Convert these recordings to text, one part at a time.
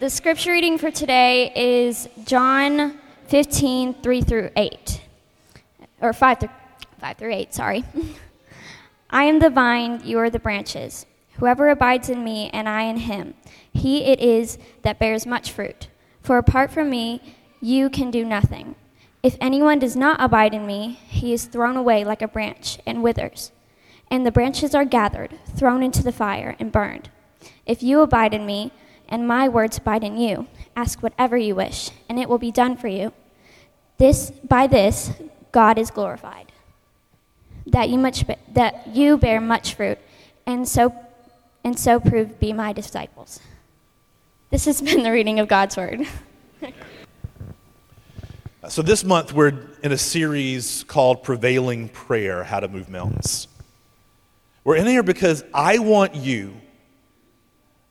The scripture reading for today is John 15, 3 through 8. Or 5 through, 5 through 8, sorry. I am the vine, you are the branches. Whoever abides in me and I in him, he it is that bears much fruit. For apart from me, you can do nothing. If anyone does not abide in me, he is thrown away like a branch and withers. And the branches are gathered, thrown into the fire, and burned. If you abide in me, and my words abide in you, ask whatever you wish, and it will be done for you. This by this God is glorified, that you much that you bear much fruit, and so and so prove be my disciples. This has been the reading of God's word. so this month we're in a series called Prevailing Prayer: How to Move Mountains. We're in here because I want you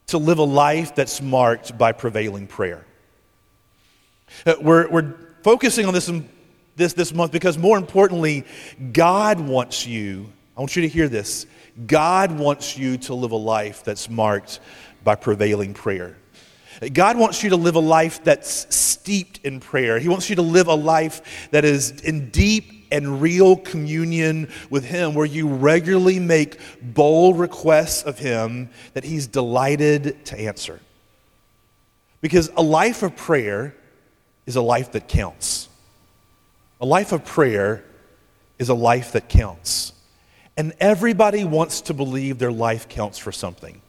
to live a life that's marked by prevailing prayer. Uh, we're, we're focusing on this, this this month because, more importantly, God wants you, I want you to hear this, God wants you to live a life that's marked by prevailing prayer. God wants you to live a life that's steeped in prayer. He wants you to live a life that is in deep and real communion with Him, where you regularly make bold requests of Him that He's delighted to answer. Because a life of prayer is a life that counts. A life of prayer is a life that counts. And everybody wants to believe their life counts for something.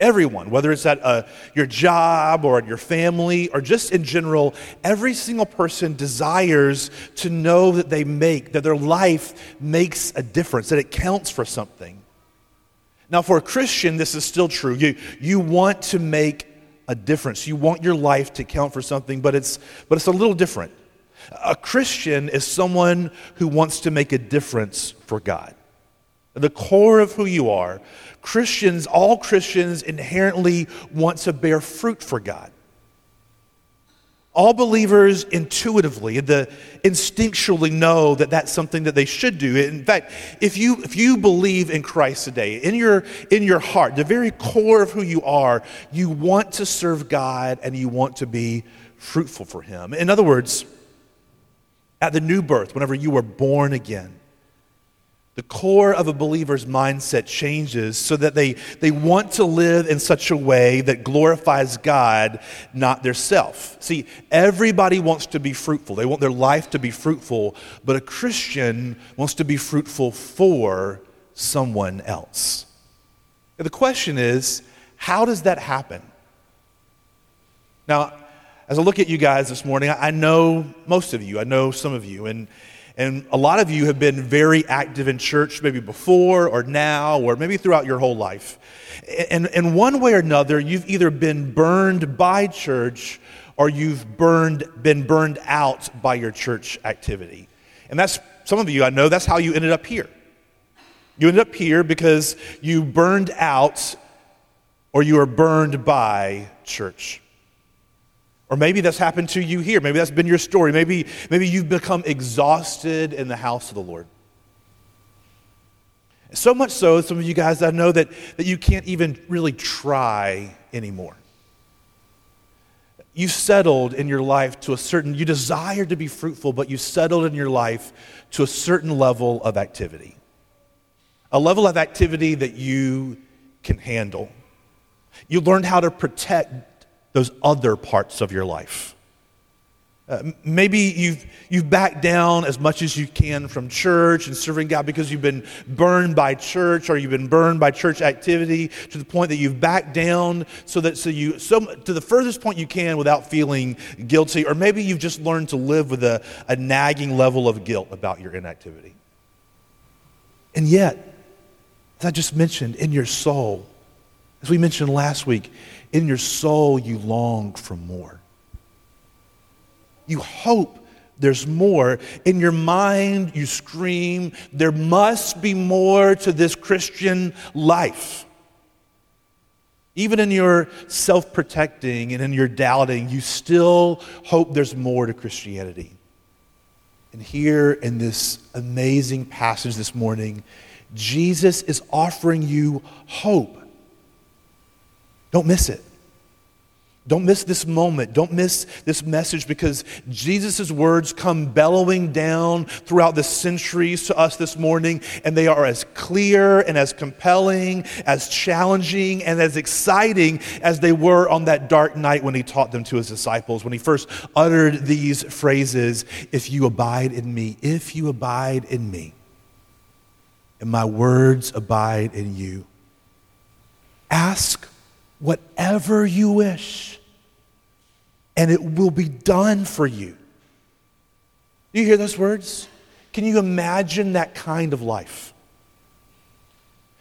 Everyone, whether it's at uh, your job or your family or just in general, every single person desires to know that they make, that their life makes a difference, that it counts for something. Now, for a Christian, this is still true. You, you want to make a difference. You want your life to count for something, but it's, but it's a little different. A Christian is someone who wants to make a difference for God. The core of who you are Christians, all Christians inherently want to bear fruit for God. All believers intuitively, the instinctually know that that's something that they should do. In fact, if you, if you believe in Christ today, in your, in your heart, the very core of who you are, you want to serve God and you want to be fruitful for Him. In other words, at the new birth, whenever you were born again, the core of a believer's mindset changes so that they, they want to live in such a way that glorifies God, not their self. See, everybody wants to be fruitful. They want their life to be fruitful, but a Christian wants to be fruitful for someone else. And the question is, how does that happen? Now, as I look at you guys this morning, I know most of you, I know some of you, and and a lot of you have been very active in church, maybe before or now, or maybe throughout your whole life. And in one way or another, you've either been burned by church or you've burned, been burned out by your church activity. And that's, some of you I know, that's how you ended up here. You ended up here because you burned out or you were burned by church. Or maybe that's happened to you here. Maybe that's been your story. Maybe, maybe you've become exhausted in the house of the Lord. So much so, some of you guys, I know that, that you can't even really try anymore. You settled in your life to a certain, you desire to be fruitful, but you settled in your life to a certain level of activity. A level of activity that you can handle. You learned how to protect those other parts of your life. Uh, maybe you've, you've backed down as much as you can from church and serving God because you've been burned by church or you've been burned by church activity to the point that you've backed down so that so you so to the furthest point you can without feeling guilty or maybe you've just learned to live with a, a nagging level of guilt about your inactivity. And yet, as I just mentioned, in your soul, as we mentioned last week, in your soul, you long for more. You hope there's more. In your mind, you scream, there must be more to this Christian life. Even in your self protecting and in your doubting, you still hope there's more to Christianity. And here in this amazing passage this morning, Jesus is offering you hope don't miss it. Don't miss this moment. Don't miss this message because Jesus' words come bellowing down throughout the centuries to us this morning, and they are as clear and as compelling, as challenging, and as exciting as they were on that dark night when he taught them to his disciples, when he first uttered these phrases If you abide in me, if you abide in me, and my words abide in you, ask whatever you wish and it will be done for you. Do you hear those words? Can you imagine that kind of life?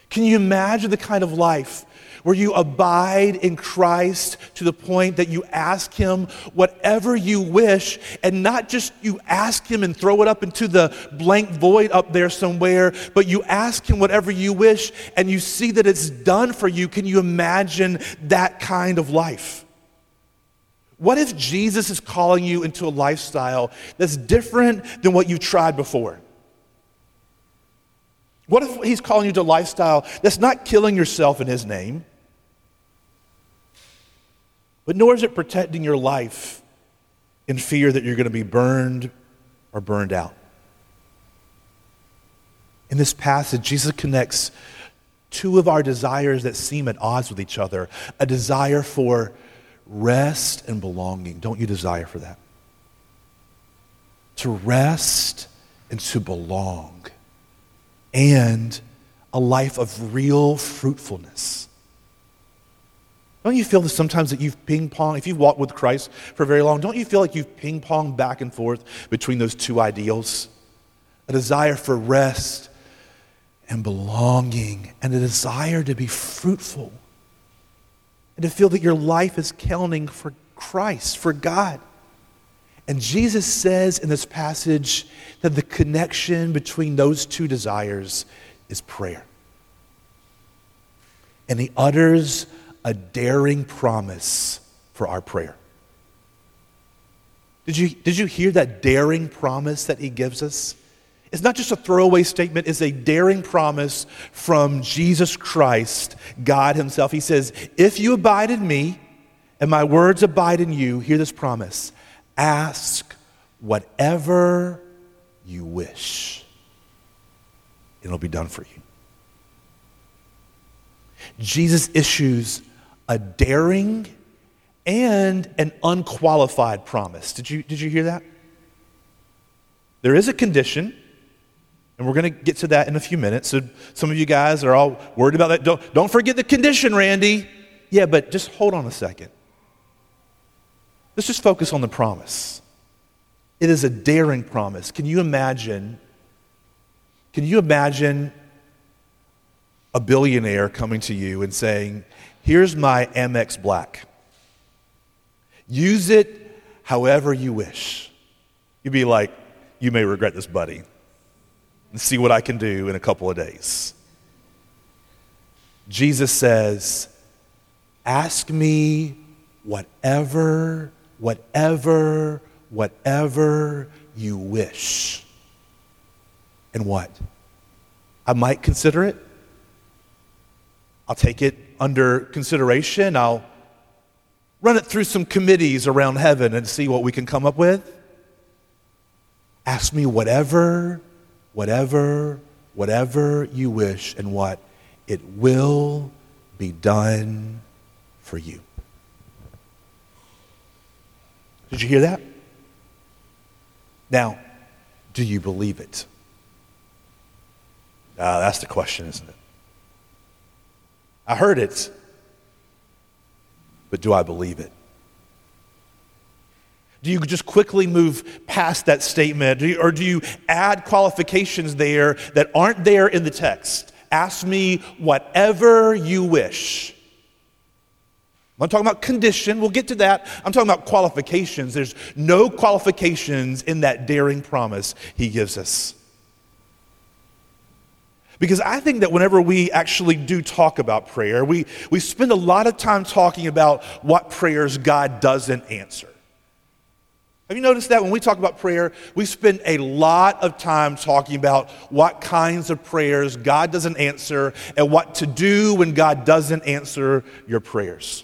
Can you imagine the kind of life where you abide in Christ to the point that you ask Him whatever you wish, and not just you ask Him and throw it up into the blank void up there somewhere, but you ask Him whatever you wish and you see that it's done for you? Can you imagine that kind of life? What if Jesus is calling you into a lifestyle that's different than what you've tried before? What if he's calling you to a lifestyle that's not killing yourself in his name, but nor is it protecting your life in fear that you're going to be burned or burned out? In this passage, Jesus connects two of our desires that seem at odds with each other a desire for rest and belonging. Don't you desire for that? To rest and to belong, and a life of real fruitfulness. Don't you feel that sometimes that you've ping pong, if you've walked with Christ for very long, don't you feel like you've ping ponged back and forth between those two ideals? A desire for rest and belonging, and a desire to be fruitful and to feel that your life is counting for Christ, for God. And Jesus says in this passage that the connection between those two desires is prayer. And he utters a daring promise for our prayer. Did you, did you hear that daring promise that he gives us? It's not just a throwaway statement, it's a daring promise from Jesus Christ, God Himself. He says, If you abide in me and my words abide in you, hear this promise ask whatever you wish, it'll be done for you. Jesus issues a daring and an unqualified promise. Did you, did you hear that? There is a condition and we're going to get to that in a few minutes. So some of you guys are all worried about that. Don't, don't forget the condition, Randy. Yeah, but just hold on a second. Let's just focus on the promise. It is a daring promise. Can you imagine? Can you imagine a billionaire coming to you and saying, Here's my Amex Black. Use it however you wish. You'd be like, You may regret this, buddy and see what I can do in a couple of days. Jesus says, Ask me whatever, whatever, whatever you wish. And what? I might consider it. I'll take it under consideration. I'll run it through some committees around heaven and see what we can come up with. Ask me whatever whatever, whatever you wish, and what? It will be done for you. Did you hear that? Now, do you believe it? Uh, that's the question, isn't it? I heard it, but do I believe it? Do you just quickly move past that statement? Do you, or do you add qualifications there that aren't there in the text? Ask me whatever you wish. I'm talking about condition. We'll get to that. I'm talking about qualifications. There's no qualifications in that daring promise he gives us. Because I think that whenever we actually do talk about prayer, we, we spend a lot of time talking about what prayers God doesn't answer. Have you noticed that when we talk about prayer, we spend a lot of time talking about what kinds of prayers God doesn't answer and what to do when God doesn't answer your prayers?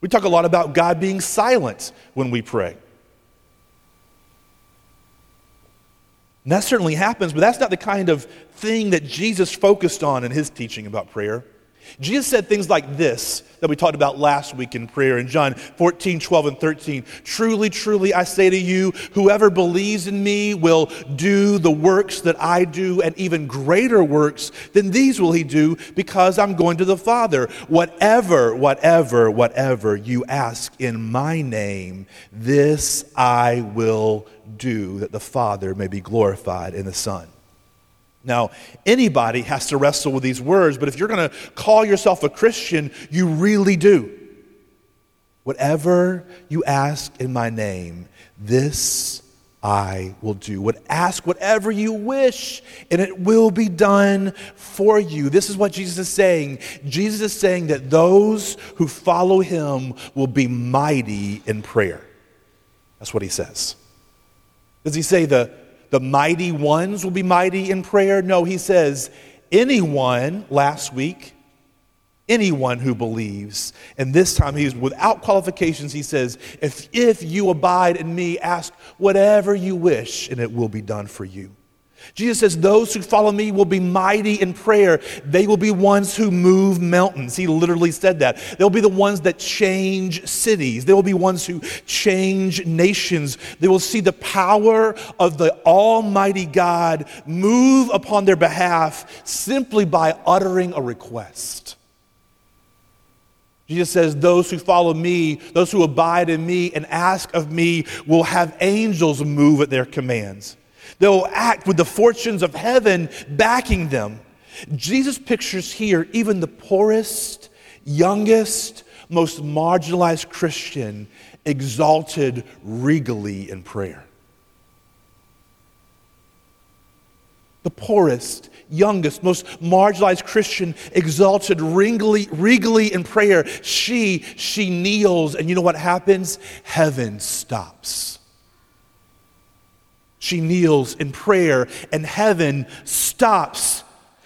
We talk a lot about God being silent when we pray. And that certainly happens, but that's not the kind of thing that Jesus focused on in his teaching about prayer. Jesus said things like this that we talked about last week in prayer in John 14, 12, and 13. Truly, truly, I say to you, whoever believes in me will do the works that I do, and even greater works than these will he do, because I'm going to the Father. Whatever, whatever, whatever you ask in my name, this I will do, that the Father may be glorified in the Son. Now, anybody has to wrestle with these words, but if you're going to call yourself a Christian, you really do. Whatever you ask in my name, this I will do. Would ask whatever you wish, and it will be done for you. This is what Jesus is saying. Jesus is saying that those who follow him will be mighty in prayer. That's what he says. Does he say the the mighty ones will be mighty in prayer. No, he says, anyone, last week, anyone who believes. And this time he's without qualifications. He says, if, if you abide in me, ask whatever you wish, and it will be done for you. Jesus says, Those who follow me will be mighty in prayer. They will be ones who move mountains. He literally said that. They'll be the ones that change cities. They will be ones who change nations. They will see the power of the Almighty God move upon their behalf simply by uttering a request. Jesus says, Those who follow me, those who abide in me and ask of me, will have angels move at their commands. They'll act with the fortunes of heaven backing them. Jesus pictures here even the poorest, youngest, most marginalized Christian exalted regally in prayer. The poorest, youngest, most marginalized Christian exalted regally, regally in prayer. She, she kneels, and you know what happens? Heaven stops. She kneels in prayer, and heaven stops.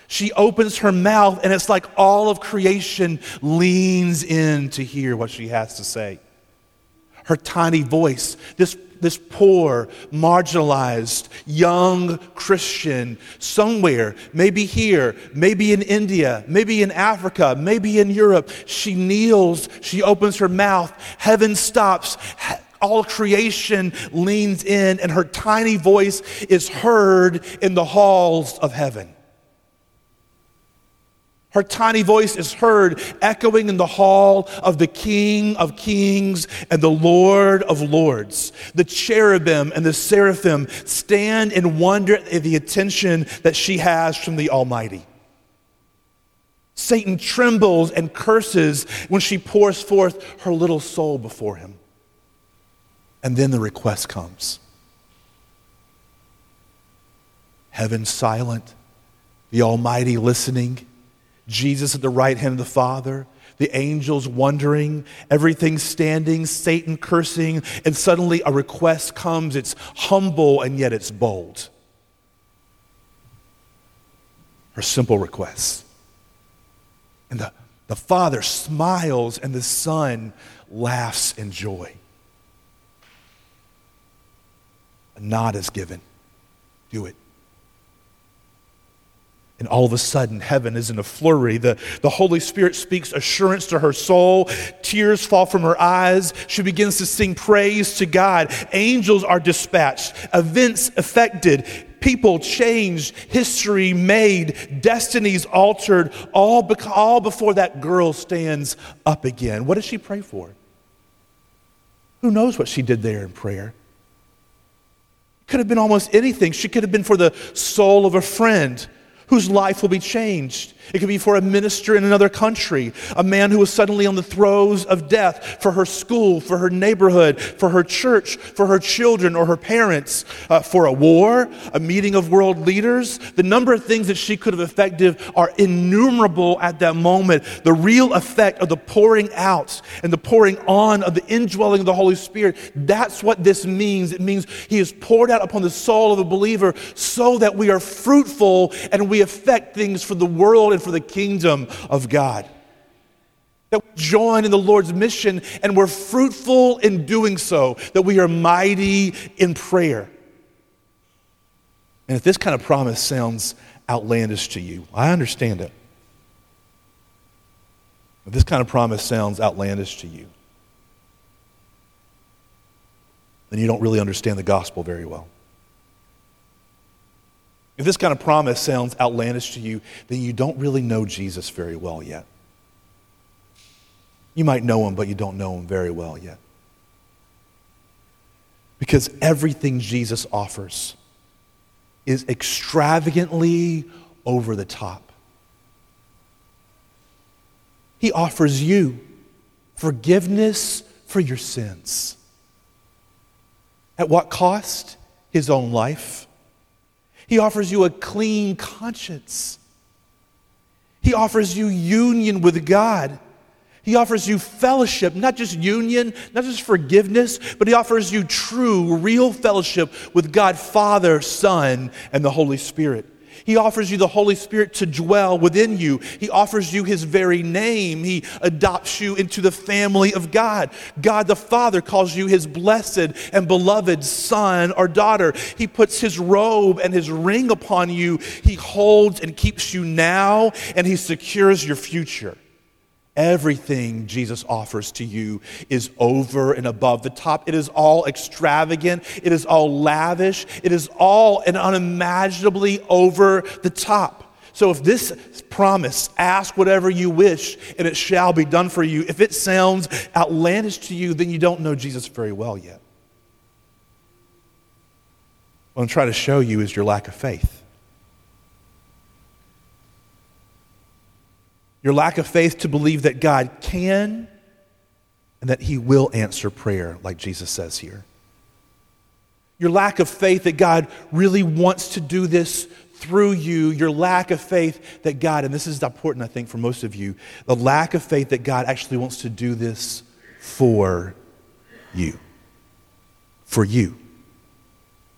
She opens her mouth, and it's like all of creation leans in to hear what she has to say. Her tiny voice, this, this poor, marginalized, young Christian, somewhere, maybe here, maybe in India, maybe in Africa, maybe in Europe, she kneels, she opens her mouth, heaven stops all creation leans in, and her tiny voice is heard in the halls of heaven. Her tiny voice is heard echoing in the hall of the King of Kings and the Lord of Lords. The cherubim and the seraphim stand in wonder at the attention that she has from the Almighty. Satan trembles and curses when she pours forth her little soul before him. And then the request comes Heaven silent, the Almighty listening, Jesus at the right hand of the Father, the angels wondering, everything standing, Satan cursing, and suddenly a request comes. It's humble and yet it's bold. Her simple request. And the, the Father smiles and the Son laughs in joy. A nod is given. Do it. And all of a sudden, heaven is in a flurry. The, the Holy Spirit speaks assurance to her soul. Tears fall from her eyes. She begins to sing praise to God. Angels are dispatched. Events affected. People changed. History made. Destinies altered. All, all before that girl stands up again. What does she pray for? Who knows what she did there in prayer? Could have been almost anything. She could have been for the soul of a friend whose life will be changed. It could be for a minister in another country, a man who was suddenly on the throes of death, for her school, for her neighborhood, for her church, for her children or her parents, uh, for a war, a meeting of world leaders. The number of things that she could have affected are innumerable at that moment. The real effect of the pouring out and the pouring on of the indwelling of the Holy Spirit, that's what this means. It means He is poured out upon the soul of a believer so that we are fruitful and we affect things for the world and for the kingdom of God. that we join in the Lord's mission and we're fruitful in doing so, that we are mighty in prayer. And if this kind of promise sounds outlandish to you, I understand it. If this kind of promise sounds outlandish to you, then you don't really understand the gospel very well. If this kind of promise sounds outlandish to you, then you don't really know Jesus very well yet. You might know him, but you don't know him very well yet. Because everything Jesus offers is extravagantly over the top. He offers you forgiveness for your sins. At what cost? His own life. He offers you a clean conscience. He offers you union with God. He offers you fellowship, not just union, not just forgiveness, but He offers you true, real fellowship with God, Father, Son, and the Holy Spirit. He offers you the Holy Spirit to dwell within you. He offers you His very name. He adopts you into the family of God. God the Father calls you His blessed and beloved son or daughter. He puts His robe and His ring upon you. He holds and keeps you now, and He secures your future. Everything Jesus offers to you is over and above the top. It is all extravagant. It is all lavish. It is all and unimaginably over the top. So if this promise, ask whatever you wish and it shall be done for you, if it sounds outlandish to you, then you don't know Jesus very well yet. What I'm trying to show you is your lack of faith. Your lack of faith to believe that God can and that He will answer prayer, like Jesus says here. Your lack of faith that God really wants to do this through you, your lack of faith that God, and this is important, I think, for most of you, the lack of faith that God actually wants to do this for you. For you.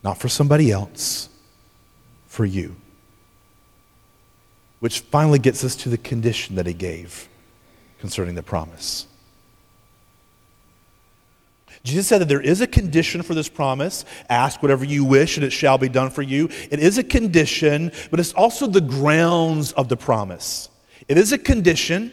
Not for somebody else, for you which finally gets us to the condition that he gave concerning the promise. Jesus said that there is a condition for this promise. Ask whatever you wish, and it shall be done for you. It is a condition, but it's also the grounds of the promise. It is a condition,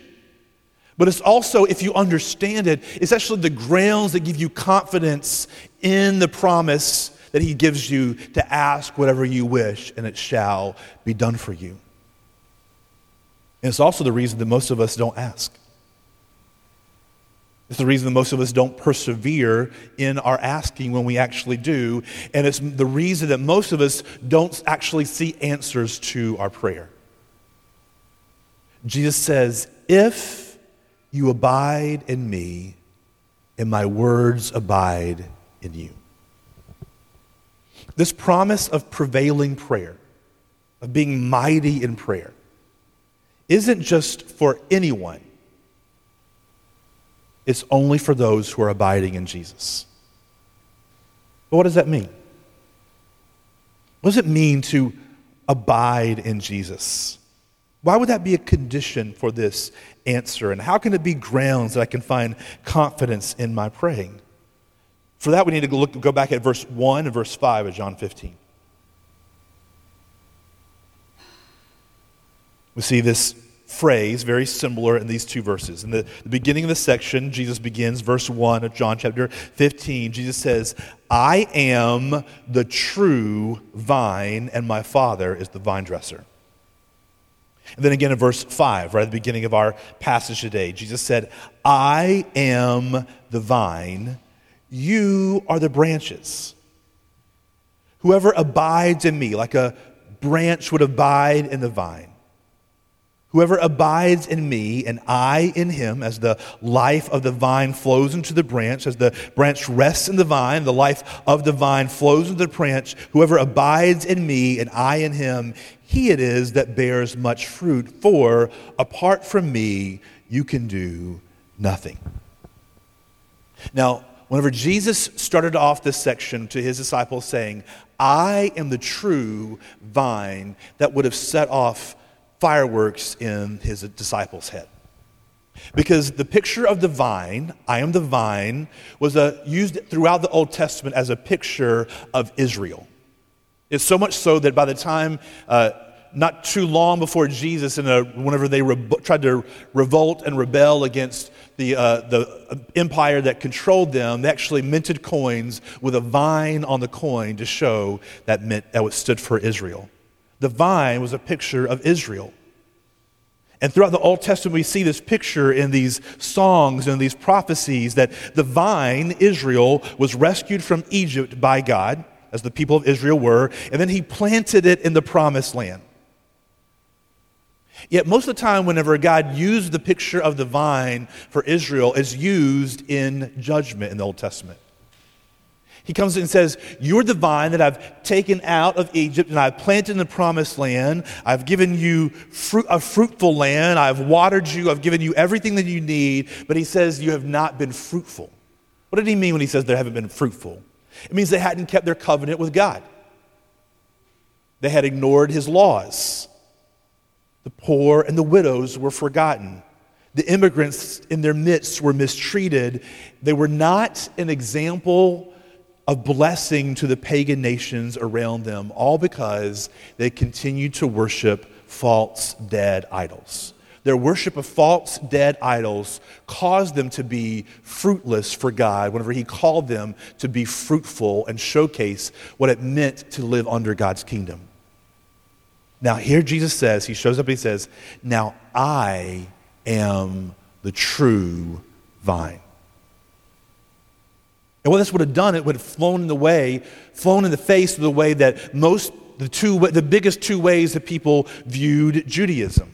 but it's also, if you understand it, it's actually the grounds that give you confidence in the promise that He gives you to ask whatever you wish, and it shall be done for you. And it's also the reason that most of us don't ask. It's the reason that most of us don't persevere in our asking when we actually do. And it's the reason that most of us don't actually see answers to our prayer. Jesus says, If you abide in me, and my words abide in you. This promise of prevailing prayer, of being mighty in prayer, isn't just for anyone, it's only for those who are abiding in Jesus. But what does that mean? What does it mean to abide in Jesus? Why would that be a condition for this answer? And how can it be grounds that I can find confidence in my praying? For that, we need to look, go back at verse 1 and verse 5 of John 15. We see this phrase very similar in these two verses. In the, the, beginning of the section, Jesus begins, verse 1 of John chapter 15. Jesus says, I am the true vine, and my Father is the vine dresser. And then again in verse 5, right at the beginning of our passage today, Jesus said, I am the vine, you are the branches. Whoever abides in me, like a branch would abide in the vine Whoever abides in me and I in him, as the life of the vine flows into the branch, as the branch rests in the vine, the life of the vine flows into the branch. Whoever abides in me and I in him, he it is that bears much fruit. For apart from me, you can do nothing. Now, whenever Jesus started off this section to his disciples saying, I am the true vine, that would have set off fireworks in his disciples' head. Because the picture of the vine, I am the vine, was a, used throughout the Old Testament as a picture of Israel. It's so much so that by the time, uh, not too long before Jesus, in a, whenever they re- tried to revolt and rebel against the, uh, the empire that controlled them, they actually minted coins with a vine on the coin to show that, meant, that it stood for Israel. The vine was a picture of Israel. And throughout the Old Testament, we see this picture in these songs and these prophecies that the vine, Israel, was rescued from Egypt by God, as the people of Israel were, and then he planted it in the promised land. Yet, most of the time, whenever God used the picture of the vine for Israel, it's used in judgment in the Old Testament. He comes and says, You're the vine that I've taken out of Egypt and I've planted in the promised land. I've given you fruit, a fruitful land. I've watered you. I've given you everything that you need. But he says, You have not been fruitful. What did he mean when he says they haven't been fruitful? It means they hadn't kept their covenant with God, they had ignored his laws. The poor and the widows were forgotten. The immigrants in their midst were mistreated. They were not an example of blessing to the pagan nations around them, all because they continued to worship false dead idols. Their worship of false dead idols caused them to be fruitless for God whenever He called them to be fruitful and showcase what it meant to live under God's kingdom. Now, here Jesus says, He shows up and He says, Now I am the true vine. And what this would have done, it would have flown in the way, flown in the face of the way that most, the, two, the biggest two ways that people viewed Judaism.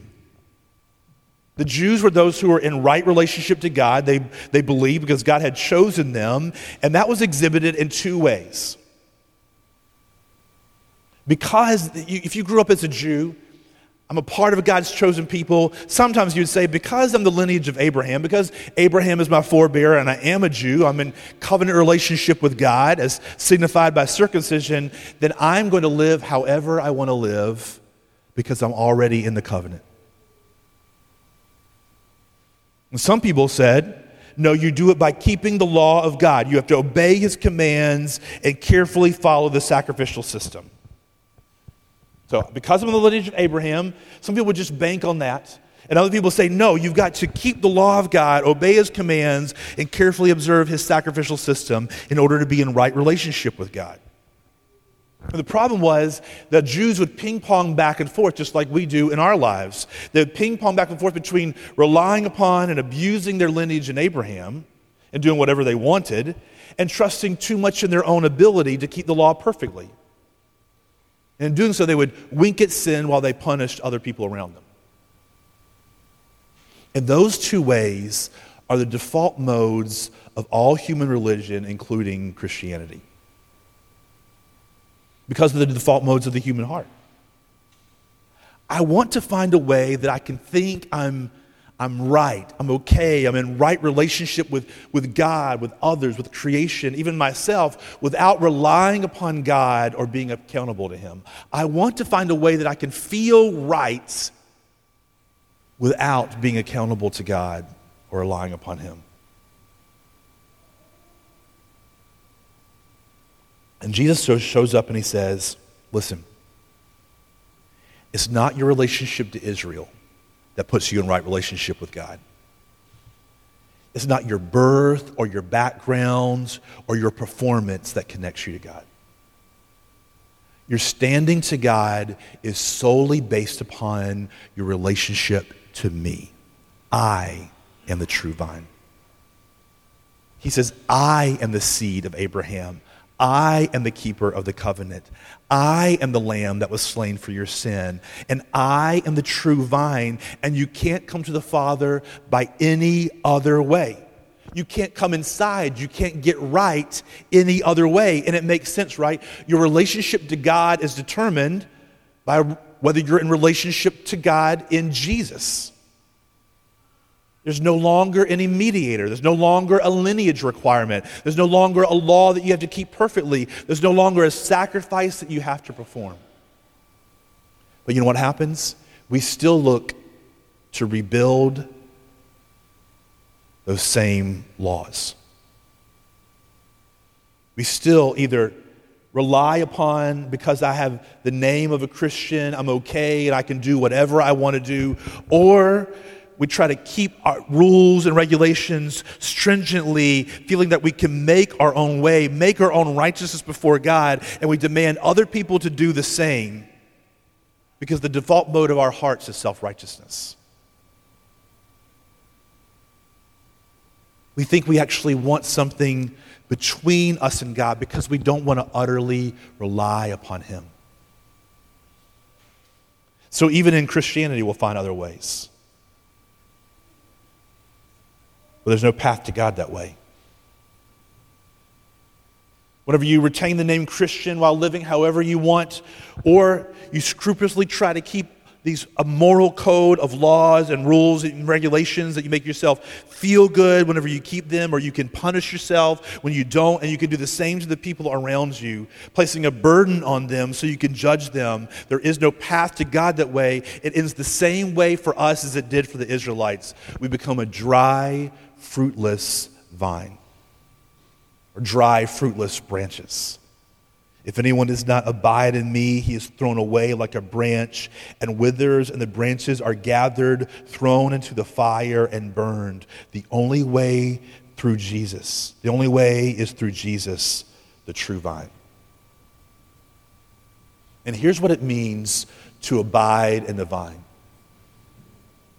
The Jews were those who were in right relationship to God, they, they believed because God had chosen them, and that was exhibited in two ways. Because if you grew up as a Jew, I'm a part of God's chosen people. Sometimes you'd say, because I'm the lineage of Abraham, because Abraham is my forebear and I am a Jew, I'm in covenant relationship with God as signified by circumcision, then I'm going to live however I want to live because I'm already in the covenant. And some people said, no, you do it by keeping the law of God. You have to obey his commands and carefully follow the sacrificial system. So, because I'm in the lineage of Abraham, some people would just bank on that. And other people say, no, you've got to keep the law of God, obey his commands, and carefully observe his sacrificial system in order to be in right relationship with God. And the problem was that Jews would ping pong back and forth, just like we do in our lives. They would ping pong back and forth between relying upon and abusing their lineage in Abraham and doing whatever they wanted, and trusting too much in their own ability to keep the law perfectly. And in doing so, they would wink at sin while they punished other people around them. And those two ways are the default modes of all human religion, including Christianity, because of the default modes of the human heart. I want to find a way that I can think I'm I'm right. I'm okay. I'm in right relationship with, with God, with others, with creation, even myself, without relying upon God or being accountable to Him. I want to find a way that I can feel right without being accountable to God or relying upon Him. And Jesus shows up and He says, Listen, it's not your relationship to Israel that puts you in right relationship with God. It's not your birth or your backgrounds or your performance that connects you to God. Your standing to God is solely based upon your relationship to me. I am the true vine. He says, I am the seed of Abraham. I am the keeper of the covenant. I am the lamb that was slain for your sin. And I am the true vine. And you can't come to the Father by any other way. You can't come inside. You can't get right any other way. And it makes sense, right? Your relationship to God is determined by whether you're in relationship to God in Jesus. There's no longer any mediator. There's no longer a lineage requirement. There's no longer a law that you have to keep perfectly. There's no longer a sacrifice that you have to perform. But you know what happens? We still look to rebuild those same laws. We still either rely upon because I have the name of a Christian, I'm okay and I can do whatever I want to do, or we try to keep our rules and regulations stringently, feeling that we can make our own way, make our own righteousness before God, and we demand other people to do the same because the default mode of our hearts is self righteousness. We think we actually want something between us and God because we don't want to utterly rely upon Him. So, even in Christianity, we'll find other ways. But there's no path to God that way. Whenever you retain the name Christian while living however you want, or you scrupulously try to keep these a moral code of laws and rules and regulations that you make yourself feel good whenever you keep them, or you can punish yourself when you don't, and you can do the same to the people around you, placing a burden on them so you can judge them. There is no path to God that way. It ends the same way for us as it did for the Israelites. We become a dry, fruitless vine or dry, fruitless branches. If anyone does not abide in me, he is thrown away like a branch and withers, and the branches are gathered, thrown into the fire, and burned. The only way through Jesus, the only way is through Jesus, the true vine. And here's what it means to abide in the vine.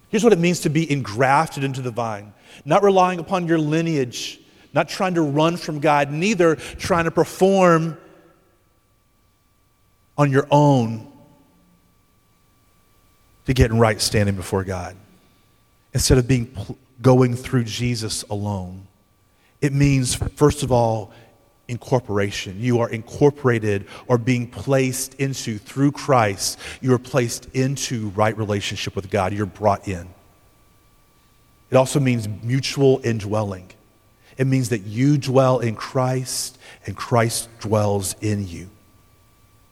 Here's what it means to be engrafted into the vine not relying upon your lineage, not trying to run from God, neither trying to perform on your own to get in right standing before God. Instead of being going through Jesus alone. It means, first of all, incorporation. You are incorporated or being placed into, through Christ, you are placed into right relationship with God. You're brought in. It also means mutual indwelling. It means that you dwell in Christ and Christ dwells in you.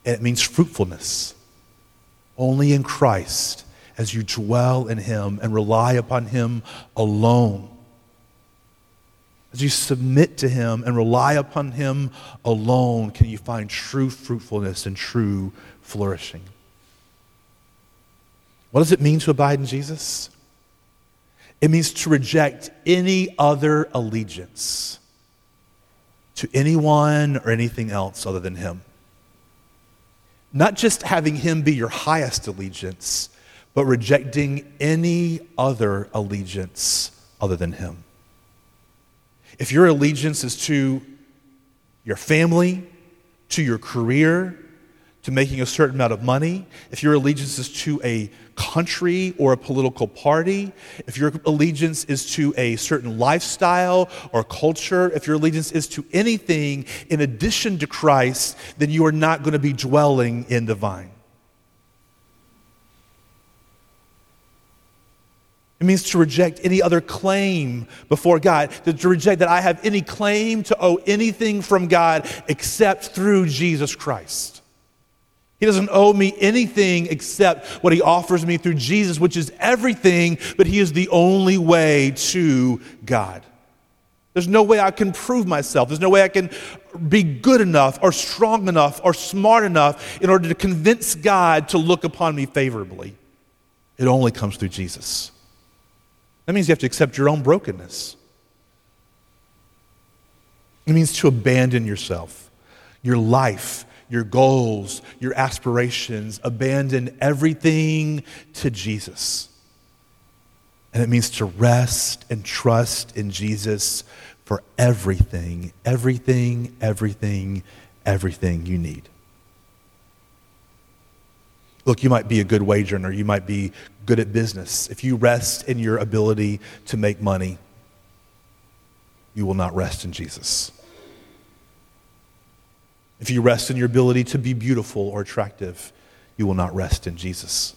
And it means fruitfulness. Only in Christ, as you dwell in Him and rely upon Him alone, as you submit to Him and rely upon Him alone, can you find true fruitfulness and true flourishing. What does it mean to abide in Jesus? It means to reject any other allegiance to anyone or anything else other than Him. Not just having Him be your highest allegiance, but rejecting any other allegiance other than Him. If your allegiance is to your family, to your career, to making a certain amount of money, if your allegiance is to a country or a political party, if your allegiance is to a certain lifestyle or culture, if your allegiance is to anything in addition to Christ, then you are not going to be dwelling in the vine. It means to reject any other claim before God, to reject that I have any claim to owe anything from God except through Jesus Christ. He doesn't owe me anything except what he offers me through Jesus, which is everything, but he is the only way to God. There's no way I can prove myself. There's no way I can be good enough or strong enough or smart enough in order to convince God to look upon me favorably. It only comes through Jesus. That means you have to accept your own brokenness. It means to abandon yourself, your life, your goals, your aspirations. Abandon everything to Jesus. And it means to rest and trust in Jesus for everything, everything, everything, everything you need. Look, you might be a good wage earner, you might be good at business. If you rest in your ability to make money, you will not rest in Jesus if you rest in your ability to be beautiful or attractive, you will not rest in Jesus.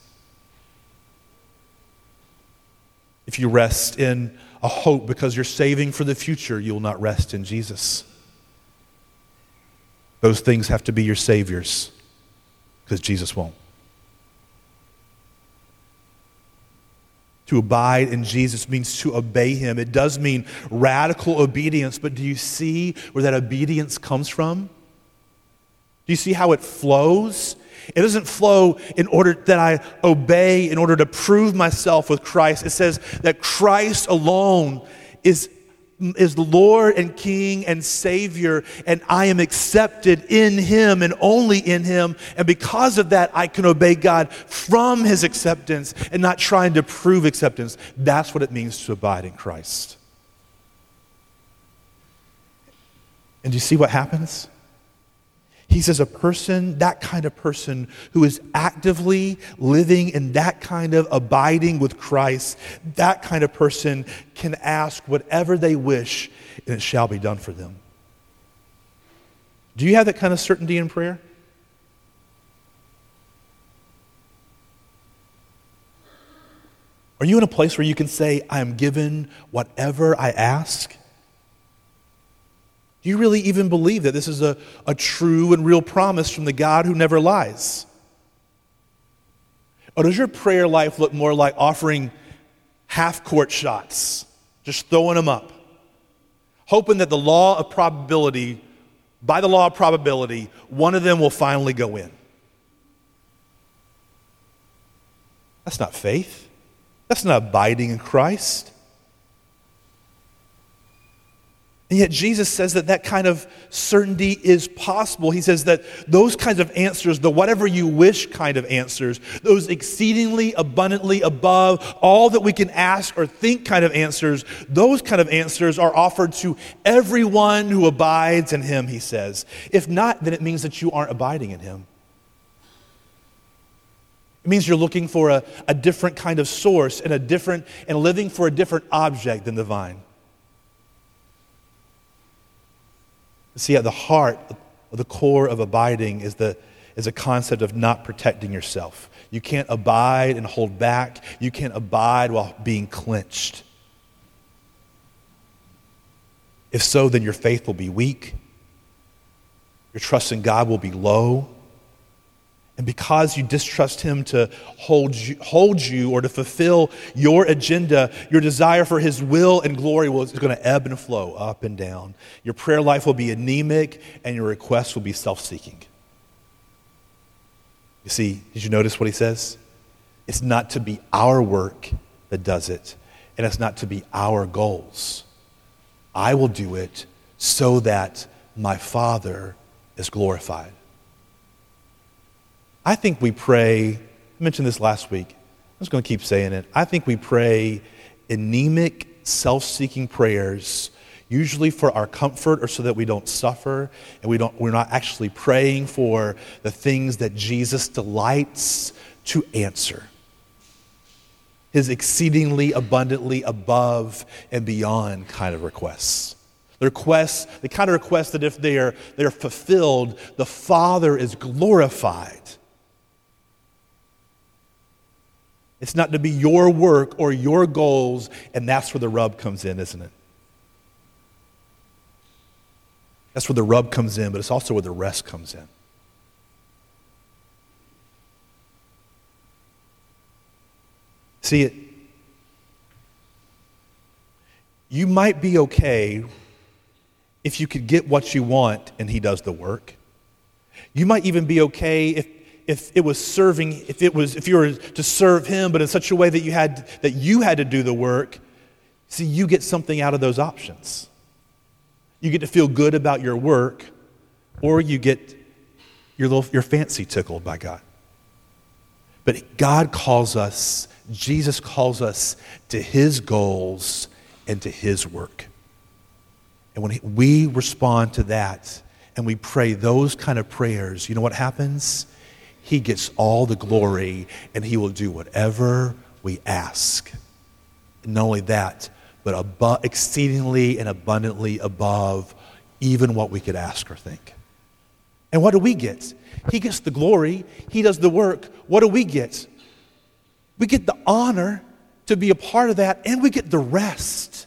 If you rest in a hope because you're saving for the future, you will not rest in Jesus. Those things have to be your saviors because Jesus won't. To abide in Jesus means to obey him. It does mean radical obedience, but do you see where that obedience comes from? Do you see how it flows? It doesn't flow in order that I obey in order to prove myself with Christ. It says that Christ alone is is Lord and King and Savior, and I am accepted in Him and only in Him. And because of that, I can obey God from His acceptance and not trying to prove acceptance. That's what it means to abide in Christ. And do you see what happens? He says, a person, that kind of person who is actively living in that kind of abiding with Christ, that kind of person can ask whatever they wish and it shall be done for them. Do you have that kind of certainty in prayer? Are you in a place where you can say, I am given whatever I ask? Do you really even believe that this is a, a true and real promise from the God who never lies? Or does your prayer life look more like offering half court shots, just throwing them up, hoping that the law of probability, by the law of probability, one of them will finally go in? That's not faith. That's not abiding in Christ. And yet, Jesus says that that kind of certainty is possible. He says that those kinds of answers, the whatever you wish kind of answers, those exceedingly abundantly above all that we can ask or think kind of answers, those kind of answers are offered to everyone who abides in Him, he says. If not, then it means that you aren't abiding in Him. It means you're looking for a, a different kind of source and a different and living for a different object than the vine. See, at the heart, the core of abiding is, the, is a concept of not protecting yourself. You can't abide and hold back. You can't abide while being clenched. If so, then your faith will be weak. Your trust in God will be low. And because you distrust Him to hold you, hold you or to fulfill your agenda, your desire for His will and glory will, is going to ebb and flow up and down. Your prayer life will be anemic and your requests will be self seeking. You see, did you notice what He says? It's not to be our work that does it, and it's not to be our goals. I will do it so that my Father is glorified. I think we pray, I mentioned this last week. I'm just going to keep saying it. I think we pray anemic, self seeking prayers, usually for our comfort or so that we don't suffer, and we don't, we're not actually praying for the things that Jesus delights to answer. His exceedingly abundantly above and beyond kind of requests. The requests, the kind of requests that if they are, they are fulfilled, the Father is glorified. It's not to be your work or your goals, and that's where the rub comes in, isn't it? That's where the rub comes in, but it's also where the rest comes in. See it. You might be okay if you could get what you want and he does the work. You might even be okay if if it was serving, if it was, if you were to serve him, but in such a way that you had, that you had to do the work, see, you get something out of those options. You get to feel good about your work, or you get your little, your fancy tickled by God. But God calls us, Jesus calls us to his goals and to his work. And when we respond to that and we pray those kind of prayers, you know what happens? He gets all the glory and He will do whatever we ask. And not only that, but above, exceedingly and abundantly above even what we could ask or think. And what do we get? He gets the glory, He does the work. What do we get? We get the honor to be a part of that, and we get the rest.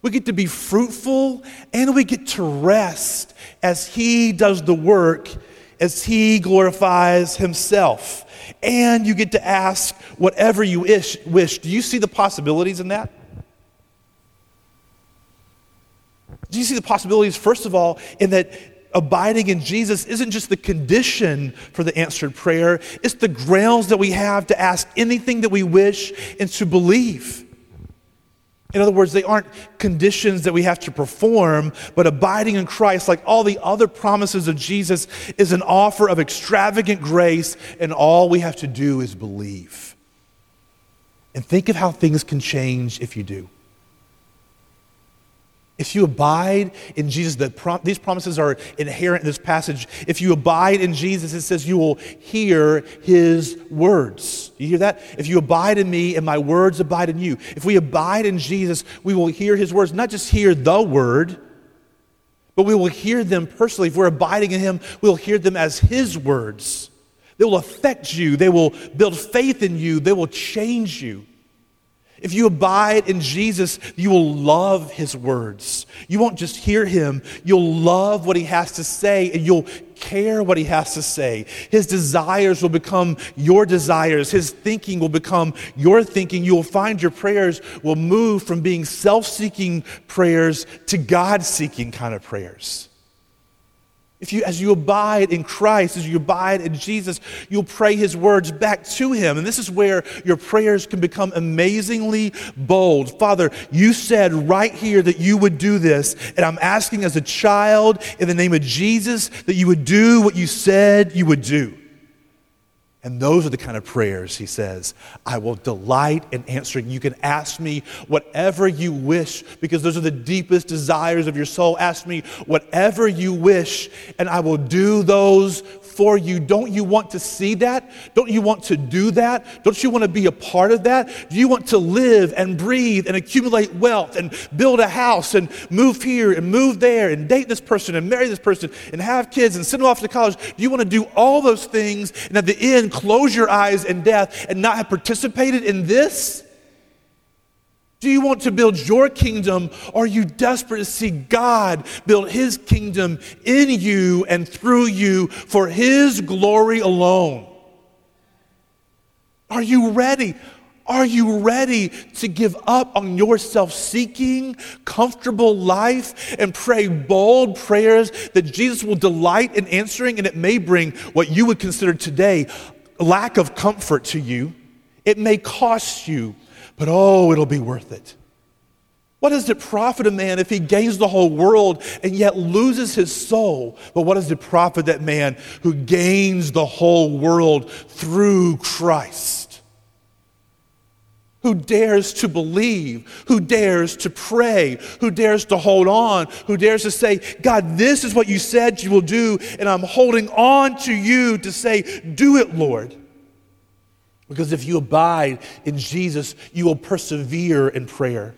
We get to be fruitful and we get to rest as He does the work as He glorifies Himself. And you get to ask whatever you wish. wish. Do you see the possibilities in that? Do you see the possibilities, first of all, in that abiding in Jesus isn't just the condition for the answered prayer, it's the grounds that we have to ask anything that we wish and to believe. In other words, they aren't conditions that we have to perform, but abiding in Christ, like all the other promises of Jesus, is an offer of extravagant grace, and all we have to do is believe. And think of how things can change if you do. If you abide in Jesus, the prom- these promises are inherent in this passage. If you abide in Jesus, it says you will hear his words. You hear that? If you abide in me and my words abide in you. If we abide in Jesus, we will hear his words, not just hear the word, but we will hear them personally. If we're abiding in him, we'll hear them as his words. They will affect you, they will build faith in you, they will change you. If you abide in Jesus, you will love his words. You won't just hear him, you'll love what he has to say and you'll care what he has to say. His desires will become your desires, his thinking will become your thinking. You will find your prayers will move from being self seeking prayers to God seeking kind of prayers. If you, as you abide in Christ, as you abide in Jesus, you'll pray his words back to him. And this is where your prayers can become amazingly bold. Father, you said right here that you would do this. And I'm asking as a child in the name of Jesus that you would do what you said you would do. And those are the kind of prayers, he says, I will delight in answering. You can ask me whatever you wish because those are the deepest desires of your soul. Ask me whatever you wish, and I will do those you. Don't you want to see that? Don't you want to do that? Don't you want to be a part of that? Do you want to live and breathe and accumulate wealth and build a house and move here and move there and date this person and marry this person and have kids and send them off to college? Do you want to do all those things and at the end close your eyes in death and not have participated in this? Do you want to build your kingdom? Or are you desperate to see God build his kingdom in you and through you for his glory alone? Are you ready? Are you ready to give up on your self seeking, comfortable life and pray bold prayers that Jesus will delight in answering? And it may bring what you would consider today lack of comfort to you. It may cost you but oh, it'll be worth it. What does it profit a man if he gains the whole world and yet loses his soul? But what does it profit that man who gains the whole world through Christ? Who dares to believe, who dares to pray, who dares to hold on, who dares to say, God, this is what you said you will do, and I'm holding on to you to say, Do it, Lord. Because if you abide in Jesus, you will persevere in prayer.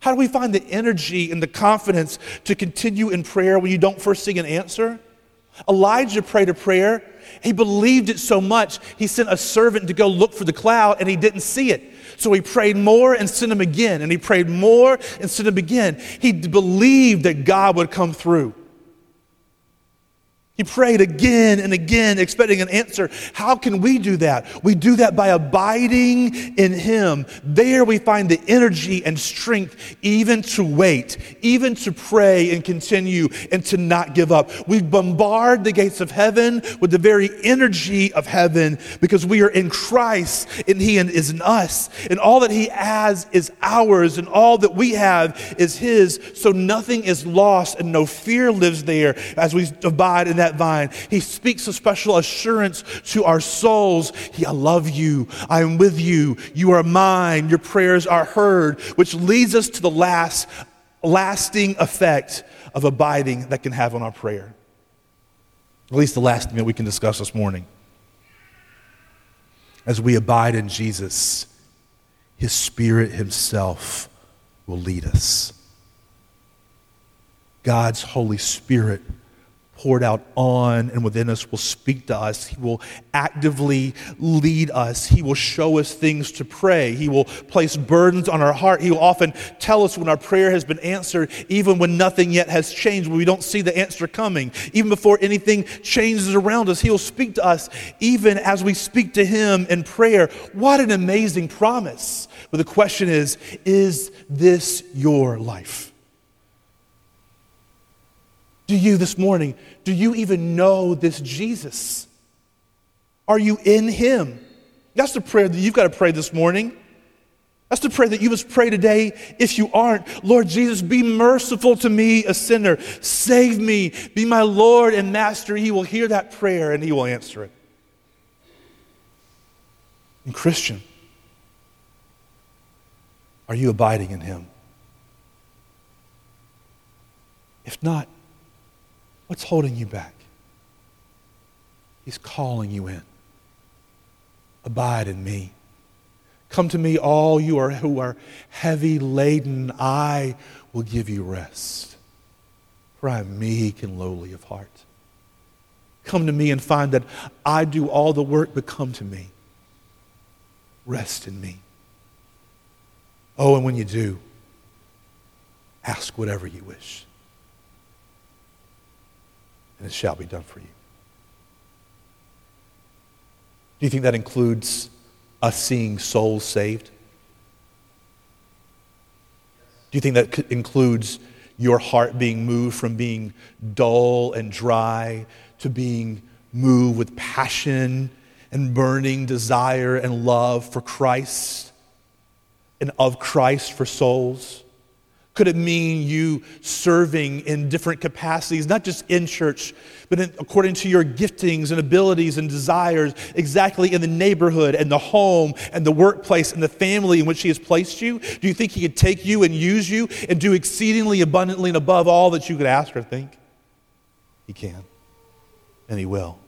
How do we find the energy and the confidence to continue in prayer when you don't first see an answer? Elijah prayed a prayer. He believed it so much, he sent a servant to go look for the cloud and he didn't see it. So he prayed more and sent him again, and he prayed more and sent him again. He believed that God would come through. He prayed again and again, expecting an answer. How can we do that? We do that by abiding in Him. There we find the energy and strength even to wait, even to pray and continue and to not give up. We bombard the gates of heaven with the very energy of heaven because we are in Christ and He is in us. And all that He has is ours, and all that we have is His. So nothing is lost and no fear lives there as we abide in that that vine. He speaks a special assurance to our souls. He, I love you. I am with you. You are mine. Your prayers are heard, which leads us to the last lasting effect of abiding that can have on our prayer. At least the last thing that we can discuss this morning. As we abide in Jesus, His Spirit Himself will lead us. God's Holy Spirit poured out on and within us will speak to us. He will actively lead us. He will show us things to pray. He will place burdens on our heart. He will often tell us when our prayer has been answered, even when nothing yet has changed, when we don't see the answer coming. Even before anything changes around us, He will speak to us even as we speak to Him in prayer. What an amazing promise. But the question is is this your life? Do you this morning, do you even know this Jesus? Are you in him? That's the prayer that you've got to pray this morning. That's the prayer that you must pray today if you aren't. Lord Jesus, be merciful to me, a sinner. Save me. Be my Lord and Master. He will hear that prayer and he will answer it. And Christian, are you abiding in him? If not, What's holding you back? He's calling you in. Abide in me. Come to me, all you are who are heavy laden. I will give you rest. For I am meek and lowly of heart. Come to me and find that I do all the work, but come to me. Rest in me. Oh, and when you do, ask whatever you wish and it shall be done for you. Do you think that includes us seeing souls saved? Do you think that includes your heart being moved from being dull and dry to being moved with passion and burning desire and love for Christ and of Christ for souls? Could it mean you serving in different capacities, not just in church, but in, according to your giftings and abilities and desires, exactly in the neighborhood and the home and the workplace and the family in which He has placed you? Do you think He could take you and use you and do exceedingly abundantly and above all that you could ask or think? He can, and He will.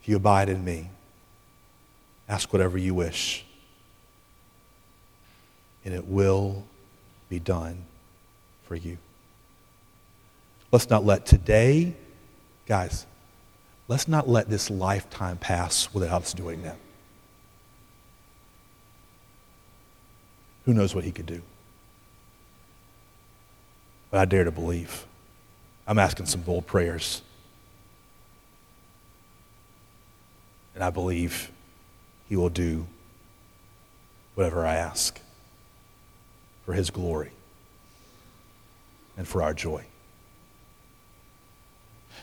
If you abide in me, ask whatever you wish and it will be done for you. Let's not let today, guys, let's not let this lifetime pass without us doing that. Who knows what he could do? But I dare to believe. I'm asking some bold prayers. And I believe he will do whatever I ask for his glory and for our joy.